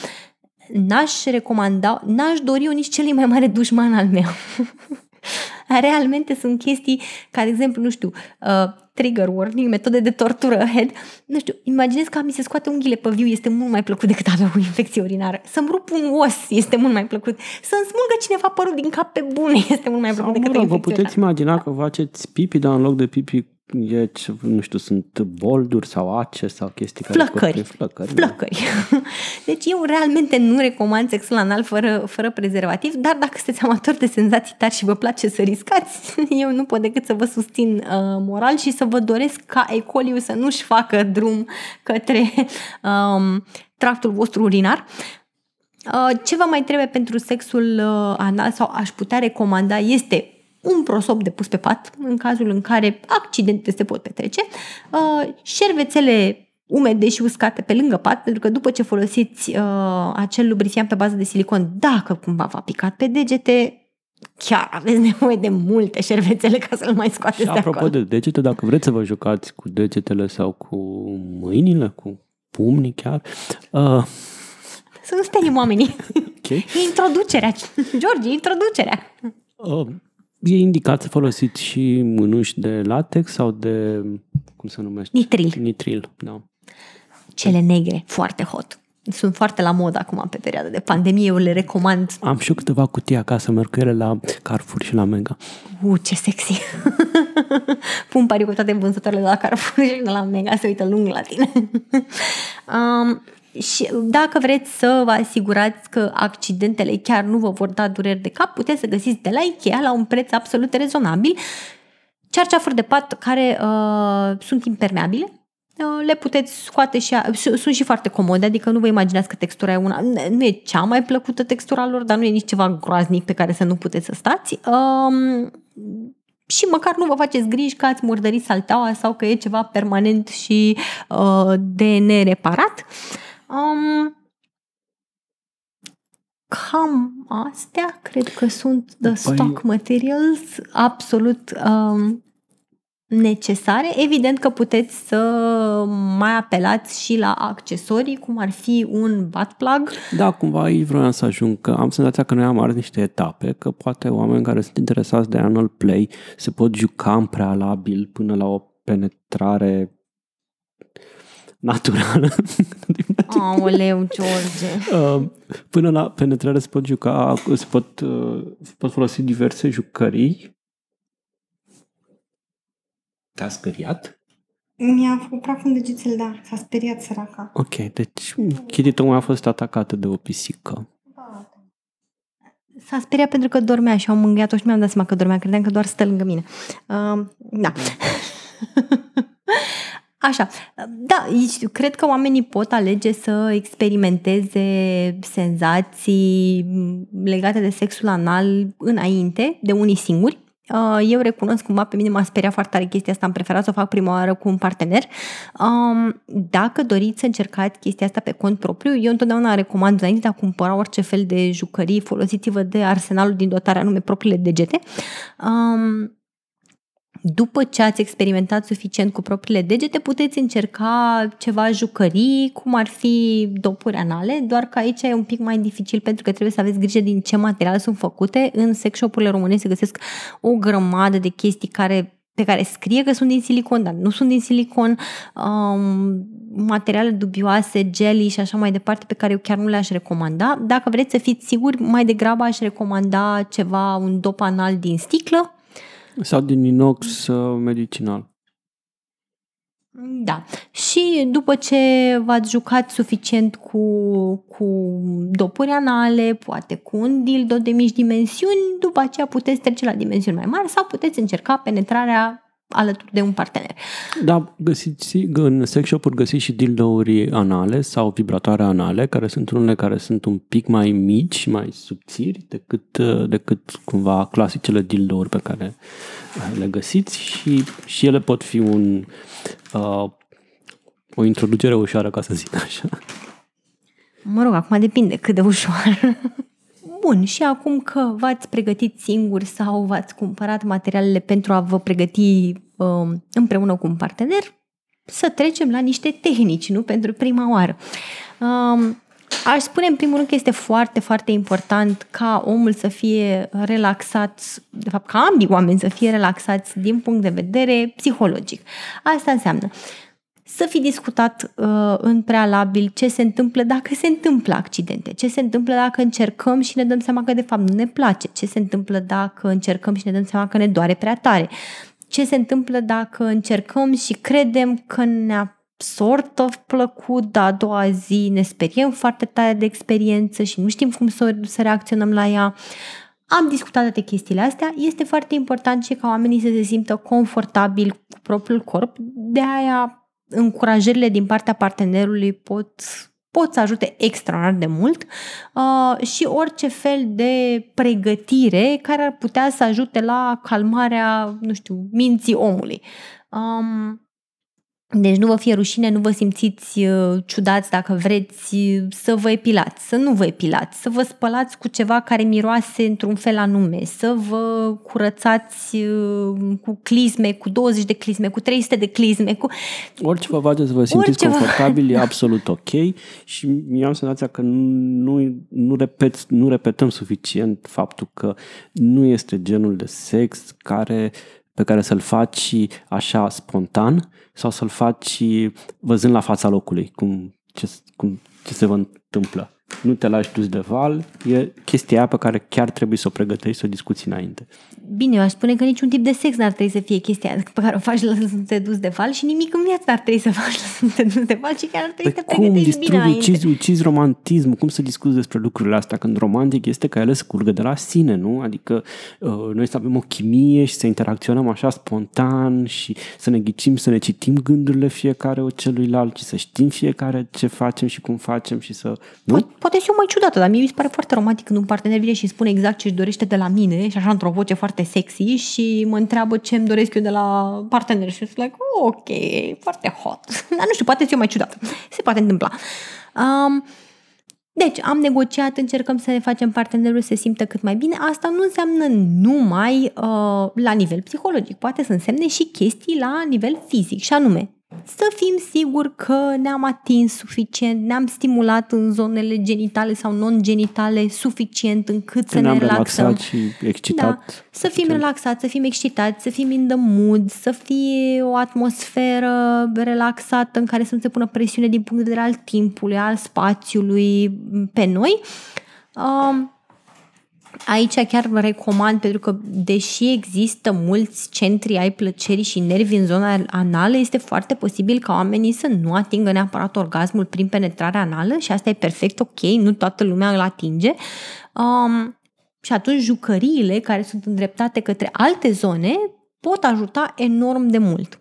n-aș recomanda, n-aș dori eu nici celui mai mare dușman al meu. [laughs] [laughs] Realmente sunt chestii ca, de exemplu, nu știu, uh, trigger warning, metode de tortură head. Nu știu, imaginez că mi se scoate unghiile pe viu, este mult mai plăcut decât a avea o infecție urinară. Să-mi rup un os este mult mai plăcut. Să-mi smulgă cineva părul din cap pe bune [laughs] este mult mai plăcut Sau, decât mă o rog, vă infecție puteți imagina că faceți pipi, dar în loc de pipi e, ce, nu știu, sunt bolduri sau ace sau chestii care flăcări. flăcări. Flăcări. [laughs] Deci eu realmente nu recomand sexul anal fără, fără prezervativ, dar dacă sunteți amator de senzații tari și vă place să riscați, [laughs] eu nu pot decât să vă susțin uh, moral și să vă doresc ca ecoliu să nu-și facă drum către um, tractul vostru urinar. Uh, ce vă mai trebuie pentru sexul uh, anal sau aș putea recomanda este un prosop de pus pe pat în cazul în care accidente se pot petrece, uh, șervețele umede și uscate pe lângă pat, pentru că după ce folosiți uh, acel lubrifiant pe bază de silicon, dacă cumva v-a picat pe degete, chiar aveți nevoie de multe șervețele ca să-l mai scoateți și de apropo acolo. de degete, dacă vreți să vă jucați cu degetele sau cu mâinile, cu pumnii chiar, uh, Să nu speriem oamenii. ok, E introducerea. George, e introducerea. uh, e indicat să folosiți și mânuși de latex sau de, cum se numește? Nitril. Nitril, da. Cele negre, foarte hot. Sunt foarte la mod acum pe perioada de pandemie, eu le recomand. Am și eu câteva cutii acasă, merg cu ele la Carrefour și la Mega. Uh, ce sexy! [laughs] Pun pariu cu toate vânzătoarele de la Carrefour și de la Mega se uită lung la tine. [laughs] um, și dacă vreți să vă asigurați că accidentele chiar nu vă vor da dureri de cap, puteți să găsiți de la Ikea la un preț absolut rezonabil cearceafuri de pat care uh, sunt impermeabile. Uh, le puteți scoate și a, su- sunt și foarte comode, adică nu vă imaginați că textura e una, nu e cea mai plăcută textura lor, dar nu e nici ceva groaznic pe care să nu puteți să stați. Um, și măcar nu vă faceți griji că ați murdărit salteaua sau că e ceva permanent și uh, de nereparat. Um, cam astea cred că sunt the Păi- stock materials absolut um, necesare. Evident că puteți să mai apelați și la accesorii, cum ar fi un butt plug. Da, cumva aici vreau să ajung, că am senzația că noi am ars niște etape, că poate oameni care sunt interesați de anal play se pot juca în prealabil până la o penetrare naturală. Aoleu, George! Uh, până la penetrare se pot juca, se pot, uh, se pot folosi diverse jucării. Te-a speriat? Mi-a făcut praf în degețel, da. S-a speriat săraca. Ok, deci Kitty tocmai a fost atacată de o pisică. S-a speriat pentru că dormea și am mângâiat-o și mi-am dat seama că dormea. Credeam că doar stă lângă mine. Uh, da. [laughs] Așa, da, cred că oamenii pot alege să experimenteze senzații legate de sexul anal înainte, de unii singuri. Eu recunosc cumva pe mine m-a speriat foarte tare chestia asta, am preferat să o fac prima oară cu un partener. Dacă doriți să încercați chestia asta pe cont propriu, eu întotdeauna recomand înainte de a cumpăra orice fel de jucării, folosiți-vă de arsenalul din dotare anume propriile degete. După ce ați experimentat suficient cu propriile degete, puteți încerca ceva jucării, cum ar fi dopuri anale, doar că aici e un pic mai dificil pentru că trebuie să aveți grijă din ce materiale sunt făcute. În sex shop-urile române se găsesc o grămadă de chestii care pe care scrie că sunt din silicon, dar nu sunt din silicon, um, materiale dubioase, jelly și așa mai departe, pe care eu chiar nu le-aș recomanda. Dacă vreți să fiți siguri, mai degrabă aș recomanda ceva, un dop anal din sticlă, sau din inox uh, medicinal. Da. Și după ce v-ați jucat suficient cu, cu dopuri anale, poate cu un dildo de mici dimensiuni, după aceea puteți trece la dimensiuni mai mari sau puteți încerca penetrarea alături de un partener. Da, găsiți, în sex shop-uri găsiți și dildouri anale sau vibratoare anale, care sunt unele care sunt un pic mai mici, mai subțiri decât, decât cumva clasicele dildouri pe care le găsiți și, și ele pot fi un, uh, o introducere ușoară, ca să zic așa. Mă rog, acum depinde cât de ușoară. [laughs] Bun, și acum că v-ați pregătit singuri sau v-ați cumpărat materialele pentru a vă pregăti um, împreună cu un partener, să trecem la niște tehnici, nu pentru prima oară. Um, aș spune în primul rând că este foarte, foarte important ca omul să fie relaxat, de fapt ca ambii oameni să fie relaxați din punct de vedere psihologic. Asta înseamnă să fi discutat uh, în prealabil ce se întâmplă dacă se întâmplă accidente, ce se întâmplă dacă încercăm și ne dăm seama că de fapt nu ne place, ce se întâmplă dacă încercăm și ne dăm seama că ne doare prea tare, ce se întâmplă dacă încercăm și credem că ne-a sort of plăcut, dar a doua zi ne speriem foarte tare de experiență și nu știm cum să, să reacționăm la ea. Am discutat toate chestiile astea. Este foarte important și ca oamenii să se simtă confortabil cu propriul corp. De aia încurajările din partea partenerului pot pot să ajute extraordinar de mult uh, și orice fel de pregătire care ar putea să ajute la calmarea, nu știu, minții omului. Um, deci nu vă fie rușine, nu vă simțiți uh, ciudați dacă vreți uh, să vă epilați, să nu vă epilați, să vă spălați cu ceva care miroase într-un fel anume, să vă curățați uh, cu clisme, cu 20 de clisme, cu 300 de clisme, cu... Orice vă faceți să vă simțiți Orice confortabil, e absolut ok și mi am senzația că nu, nu, repet, nu repetăm suficient faptul că nu este genul de sex care pe care să-l faci așa spontan sau să-l faci văzând la fața locului cum ce, cum, ce se va întâmplă. Nu te lași dus de val, e chestia aia pe care chiar trebuie să o pregătești, să o discuți înainte. Bine, eu aș spune că niciun tip de sex n-ar trebui să fie chestia pe care o faci la să te dus de val și nimic în viață n-ar trebui să faci la să te dus de val și chiar ar trebui păi să te cum pregătești bine înainte. Ucizi, ucizi romantism, cum să discuți despre lucrurile astea când romantic este că ele scurgă de la sine, nu? Adică uh, noi să avem o chimie și să interacționăm așa spontan și să ne ghicim, să ne citim gândurile fiecare o celuilalt și să știm fiecare ce facem și cum facem și să... Nu? Poate, poate și eu mai ciudată, dar mie mi se pare foarte romantic când un partener vine și spune exact ce își dorește de la mine și așa într-o voce foarte sexy și mă întreabă ce îmi doresc eu de la partener și sunt like, oh, ok, foarte hot. [laughs] Dar nu știu, poate fi mai ciudat. Se poate întâmpla. Um, deci, am negociat, încercăm să ne facem partenerul să se simtă cât mai bine. Asta nu înseamnă numai uh, la nivel psihologic, poate să însemne și chestii la nivel fizic, și anume să fim siguri că ne-am atins suficient, ne-am stimulat în zonele genitale sau non-genitale suficient încât că să ne relaxăm. și excitat. Da, să fim relaxați, să fim excitați, să fim in the mood, să fie o atmosferă relaxată în care să nu se pună presiune din punct de vedere al timpului, al spațiului pe noi. Um, Aici chiar vă recomand, pentru că deși există mulți centri ai plăcerii și nervi în zona anală, este foarte posibil ca oamenii să nu atingă neapărat orgasmul prin penetrarea anală și asta e perfect ok, nu toată lumea îl atinge. Um, și atunci jucăriile care sunt îndreptate către alte zone pot ajuta enorm de mult.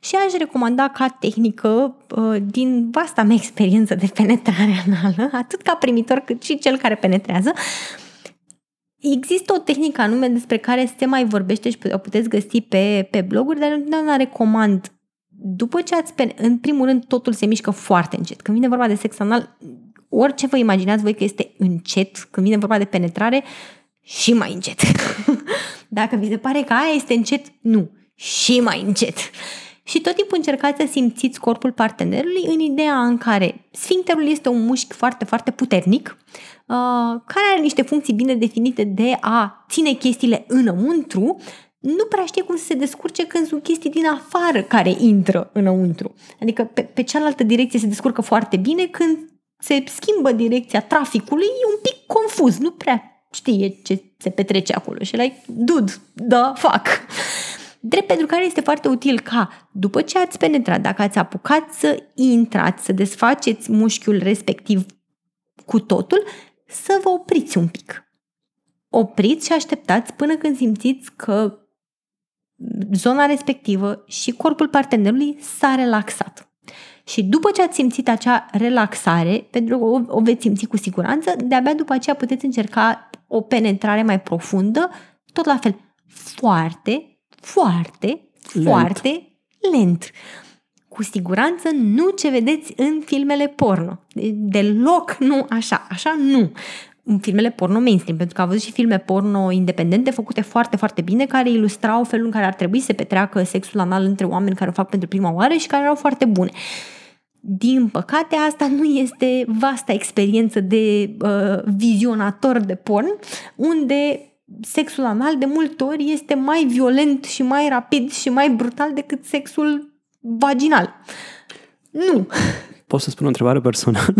Și aș recomanda ca tehnică, uh, din vasta mea experiență de penetrare [laughs] anală, atât ca primitor cât și cel care penetrează, Există o tehnică anume despre care se mai vorbește și o puteți găsi pe, pe bloguri, dar întotdeauna recomand. După ce ați, în primul rând, totul se mișcă foarte încet. Când vine vorba de sex anal, orice vă imaginați voi că este încet, când vine vorba de penetrare, și mai încet. [laughs] Dacă vi se pare că aia este încet, nu, și mai încet. Și tot timpul încercați să simțiți corpul partenerului în ideea în care sfincterul este un mușchi foarte, foarte puternic, Uh, care are niște funcții bine definite de a ține chestiile înăuntru, nu prea știe cum să se descurce când sunt chestii din afară care intră înăuntru. Adică pe, pe cealaltă direcție se descurcă foarte bine, când se schimbă direcția traficului, e un pic confuz, nu prea știe ce se petrece acolo și like, dude, da, fac. Drept pentru care este foarte util ca, după ce ați penetrat, dacă ați apucat să intrați, să desfaceți mușchiul respectiv cu totul, să vă opriți un pic. Opriți și așteptați până când simțiți că zona respectivă și corpul partenerului s-a relaxat. Și după ce ați simțit acea relaxare, pentru că o, o veți simți cu siguranță, de-abia după aceea puteți încerca o penetrare mai profundă, tot la fel, foarte, foarte, lent. foarte lent cu siguranță nu ce vedeți în filmele porno. Deloc nu așa. Așa nu. În filmele porno mainstream, pentru că am văzut și filme porno independente făcute foarte, foarte bine, care ilustrau felul în care ar trebui să se petreacă sexul anal între oameni care o fac pentru prima oară și care erau foarte bune. Din păcate, asta nu este vasta experiență de uh, vizionator de porn, unde sexul anal de multe ori este mai violent și mai rapid și mai brutal decât sexul vaginal. Nu! pot să spun o întrebare personală?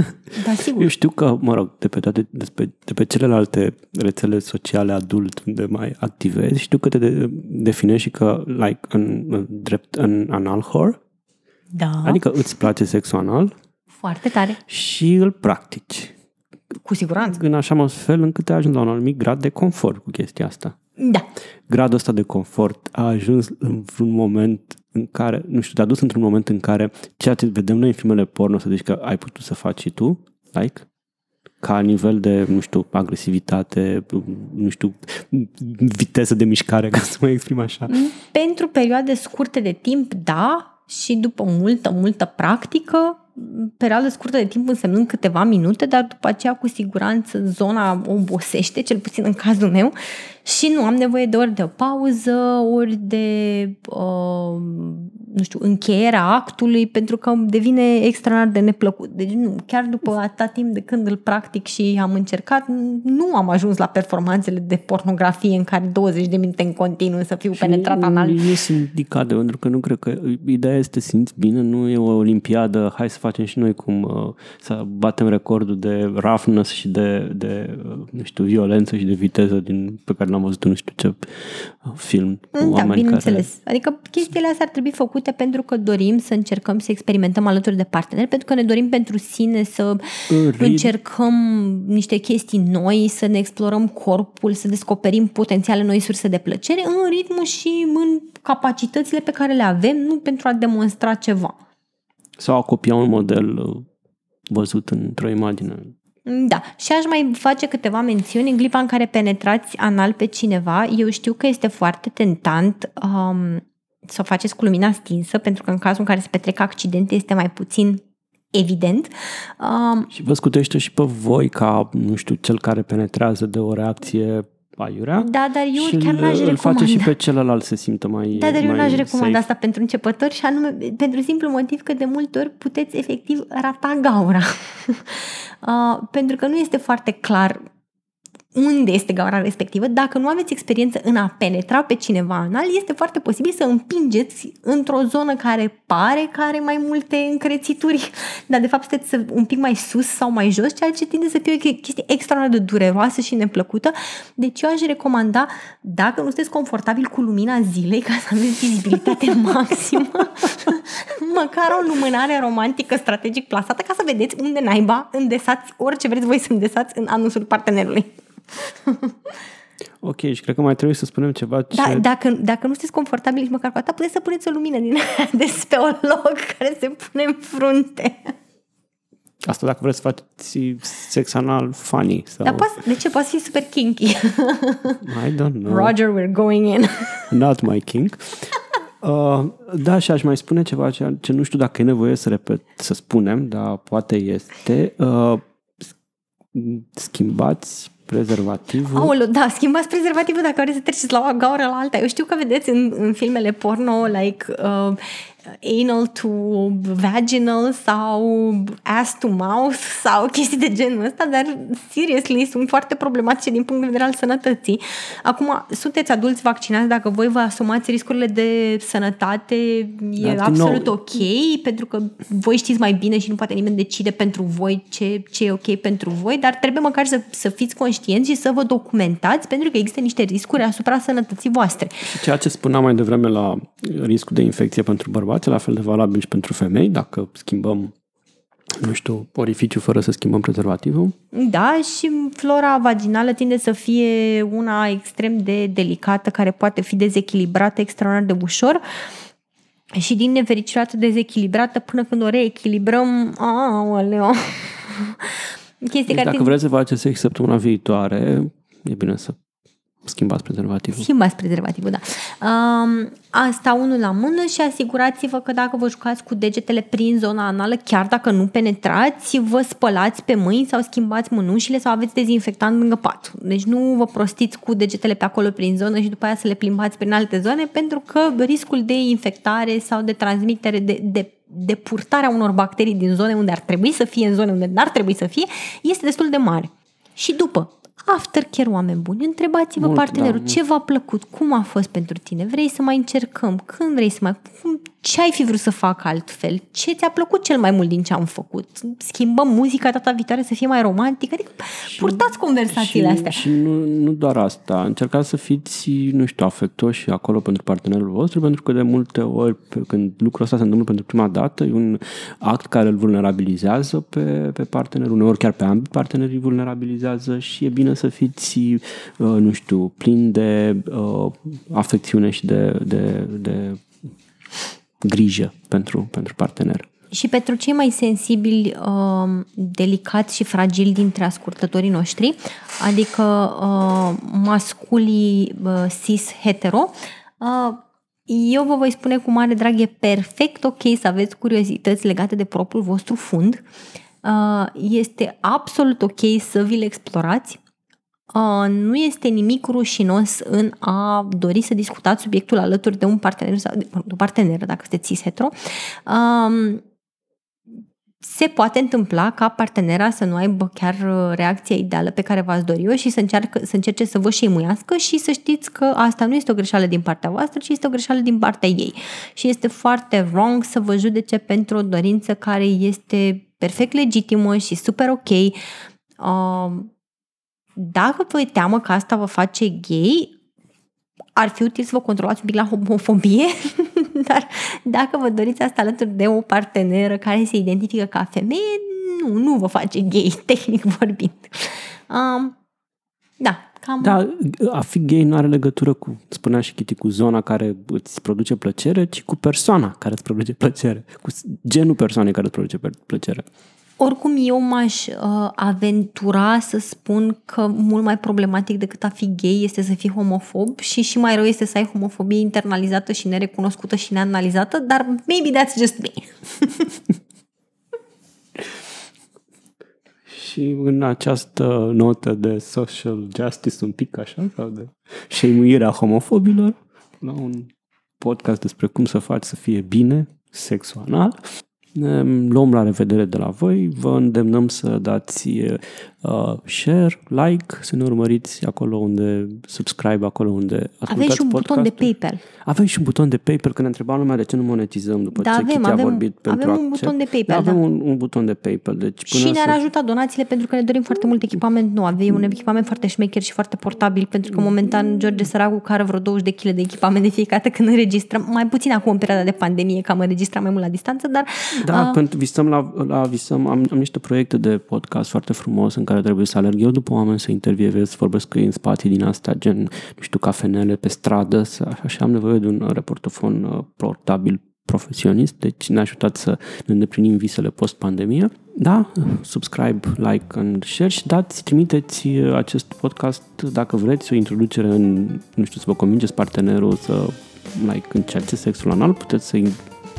Da, sigur. Eu știu că, mă rog, de pe, toate, de pe, de pe celelalte rețele sociale adult unde mai activezi, știu că te de, definești și că, like, în, în drept, în anal whore, Da, adică îți place sexul anal foarte tare. și îl practici. Cu siguranță. În așa mă fel încât te ajungi la un anumit grad de confort cu chestia asta. Da. Gradul ăsta de confort a ajuns în un moment în care, nu știu, te-a dus într-un moment în care ceea ce vedem noi în filmele porno, să zici că ai putut să faci și tu, like, ca nivel de, nu știu, agresivitate, nu știu, viteză de mișcare, [laughs] ca să mă exprim așa. Pentru perioade scurte de timp, da, și după multă, multă practică, perioadă scurtă de timp însemnând câteva minute, dar după aceea cu siguranță zona obosește, cel puțin în cazul meu, și nu am nevoie de ori de o pauză, ori de, uh, nu știu, încheierea actului, pentru că îmi devine extraordinar de neplăcut. Deci nu, chiar după atâta timp de când îl practic și am încercat, nu am ajuns la performanțele de pornografie în care 20 de minute în continuu să fiu penetrat anal. Nu sunt indicate, pentru că nu cred că ideea este să te simți bine, nu e o olimpiadă, hai să facem și noi cum uh, să batem recordul de roughness și de, de uh, nu știu, violență și de viteză din, pe care l-am văzut în nu știu ce uh, film. cu Da, oameni bineînțeles. Care... Adică chestiile astea ar trebui făcute pentru că dorim să încercăm să experimentăm alături de parteneri, pentru că ne dorim pentru sine să În ritm. încercăm niște chestii noi, să ne explorăm corpul, să descoperim potențiale noi surse de plăcere în ritmul și în capacitățile pe care le avem, nu pentru a demonstra ceva. Sau a copia un model uh, văzut într-o imagine. Da, și aș mai face câteva mențiuni în clipa în care penetrați anal pe cineva. Eu știu că este foarte tentant um, să o faceți cu lumina stinsă, pentru că în cazul în care se petrec accidente este mai puțin evident. Um, Și vă scutește și pe voi ca, nu știu, cel care penetrează de o reacție aiurea. da, dar eu și chiar îl, n-aș îl recomanda. face și pe celălalt să simtă mai Da, dar eu mai n-aș recomanda safe. asta pentru începători și anume pentru simplu motiv că de multe ori puteți efectiv rata gaura. [laughs] uh, pentru că nu este foarte clar unde este gaura respectivă, dacă nu aveți experiență în a penetra pe cineva anal, este foarte posibil să împingeți într-o zonă care pare că are mai multe încrețituri, [laughs] dar de fapt sunteți un pic mai sus sau mai jos, ceea ce tinde să fie o chestie extraordinar de dureroasă și neplăcută. Deci eu aș recomanda, dacă nu sunteți confortabil cu lumina zilei, ca să aveți vizibilitate [laughs] maximă, [laughs] măcar o lumânare romantică strategic plasată ca să vedeți unde naiba îndesați orice vreți voi să îndesați în anusul partenerului. [laughs] Ok, și cred că mai trebuie să spunem ceva ce... Da, dacă, dacă nu sunteți confortabili nici măcar cu atât, puteți să puneți o lumină din aia [laughs] de speolog care se pune în frunte. Asta dacă vreți să faceți sex anal funny. Sau... Dar poate, de ce? Poate fi super kinky. I don't know. Roger, we're going in. Not my king. Uh, da, și aș mai spune ceva ce, ce nu știu dacă e nevoie să repet, să spunem, dar poate este. Uh, schimbați prezervativul. Aoleu, da, schimbați prezervativul dacă vreți să treceți la o gaură la alta. Eu știu că vedeți în, în filmele porno, like uh, anal to vaginal sau ass to mouth sau chestii de genul ăsta, dar seriously sunt foarte problematice din punct de vedere al sănătății. Acum, sunteți adulți vaccinați, dacă voi vă asumați riscurile de sănătate, e Dar, din absolut nou- ok, pentru că voi știți mai bine și nu poate nimeni decide pentru voi ce, ce e ok pentru voi, dar trebuie măcar să, să fiți conștienți și să vă documentați, pentru că există niște riscuri asupra sănătății voastre. Și ceea ce spuneam mai devreme la riscul de infecție pentru bărbați, e la fel de valabil și pentru femei, dacă schimbăm, nu știu, orificiu fără să schimbăm prezervativul. Da, și flora vaginală tinde să fie una extrem de delicată, care poate fi dezechilibrată extraordinar de ușor și din nefericire atât dezechilibrată până când o reechilibrăm, aoleo. [laughs] Chestii Deci care dacă tind- vreți să faceți sex săptămâna viitoare, e bine să schimbați prezervativul. Schimbați prezervativul, da. Um, asta unul la mână și asigurați-vă că dacă vă jucați cu degetele prin zona anală, chiar dacă nu penetrați, vă spălați pe mâini sau schimbați mânușile sau aveți dezinfectant lângă pat. Deci nu vă prostiți cu degetele pe acolo prin zonă și după aia să le plimbați prin alte zone pentru că riscul de infectare sau de transmitere, de, de de purtarea unor bacterii din zone unde ar trebui să fie, în zone unde n-ar trebui să fie, este destul de mare. Și după, aftercare, oameni buni, întrebați-vă Mult, partenerul da, ce v-a plăcut, cum a fost pentru tine, vrei să mai încercăm, când vrei să mai... Cum, ce ai fi vrut să fac altfel, ce ți-a plăcut cel mai mult din ce am făcut, schimbăm muzica data viitoare să fie mai romantică, adică și, purtați conversațiile și, astea. Și nu, nu doar asta, încercați să fiți, nu știu, afectoși acolo pentru partenerul vostru, pentru că de multe ori când lucrul ăsta se întâmplă pentru prima dată, e un act care îl vulnerabilizează pe, pe partener, uneori chiar pe ambii partenerii vulnerabilizează și e bine să fiți, uh, nu știu, plin de uh, afecțiune și de, de, de grijă pentru, pentru partener. Și pentru cei mai sensibili, uh, delicați și fragili dintre ascultătorii noștri, adică uh, masculii uh, cis-hetero, uh, eu vă voi spune cu mare drag, e perfect ok să aveți curiozități legate de propriul vostru fund. Uh, este absolut ok să vi-l explorați. Uh, nu este nimic rușinos în a dori să discutați subiectul alături de un partener sau de un partener, dacă sunteți cis-hetero. Um, se poate întâmpla ca partenera să nu aibă chiar uh, reacția ideală pe care v-ați dori-o și să, încearcă, să încerce să vă șeimuiască și să știți că asta nu este o greșeală din partea voastră, ci este o greșeală din partea ei. Și este foarte wrong să vă judece pentru o dorință care este perfect legitimă și super ok. Uh, dacă vă e teamă că asta vă face gay, ar fi util să vă controlați un pic la homofobie, [laughs] dar dacă vă doriți asta alături de o parteneră care se identifică ca femeie, nu, nu vă face gay, [laughs] tehnic vorbind. Um, da, cam... Da, a fi gay nu are legătură cu, spunea și Kitty, cu zona care îți produce plăcere, ci cu persoana care îți produce plăcere, cu genul persoanei care îți produce plăcere. Oricum, eu m-aș uh, aventura să spun că mult mai problematic decât a fi gay este să fii homofob și și mai rău este să ai homofobie internalizată și nerecunoscută și neanalizată, dar maybe that's just me. [laughs] și în această notă de social justice un pic așa, sau de șeimuirea homofobilor, la un podcast despre cum să faci să fie bine sexual, ne luăm la revedere de la voi, vă îndemnăm să dați uh, share, like, să ne urmăriți acolo unde, subscribe acolo unde ascultați Avem și un podcastul. buton de PayPal. Avem și un buton de PayPal, când ne întreba lumea de ce nu monetizăm după Da, ce avem, Kitty a avem- vorbit pentru avem un accept. buton de PayPal, Da, avem da. un, un buton de PayPal. Deci până Și ne-ar să... ajuta donațiile pentru că ne dorim foarte mult echipament nou. Avem un echipament foarte șmecher și foarte portabil pentru că momentan George Săracu care vreo 20 de kg de echipament de fiecare dată când înregistrăm. Mai puțin acum în perioada de pandemie, că am înregistrat mai mult la distanță, dar Da, uh, pentru visăm la, la visăm, am, am niște proiecte de podcast foarte frumos în care trebuie să alerg eu după oameni să intervievez, să vorbesc cu ei în spații din astea, gen, nu știu, cafenele pe stradă, să, așa, și am nevoie de un reportofon uh, portabil profesionist, deci ne-a ajutat să ne îndeplinim visele post-pandemie. Da, subscribe, like and share și dați, trimiteți uh, acest podcast dacă vreți o introducere în, nu știu, să vă convingeți partenerul să like încerce sexul anal, puteți să-i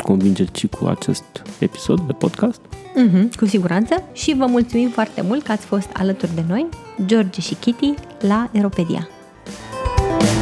convingeți și cu acest episod de podcast. Mm-hmm, cu siguranță și vă mulțumim foarte mult că ați fost alături de noi, George și Kitty, la Europedia. thank you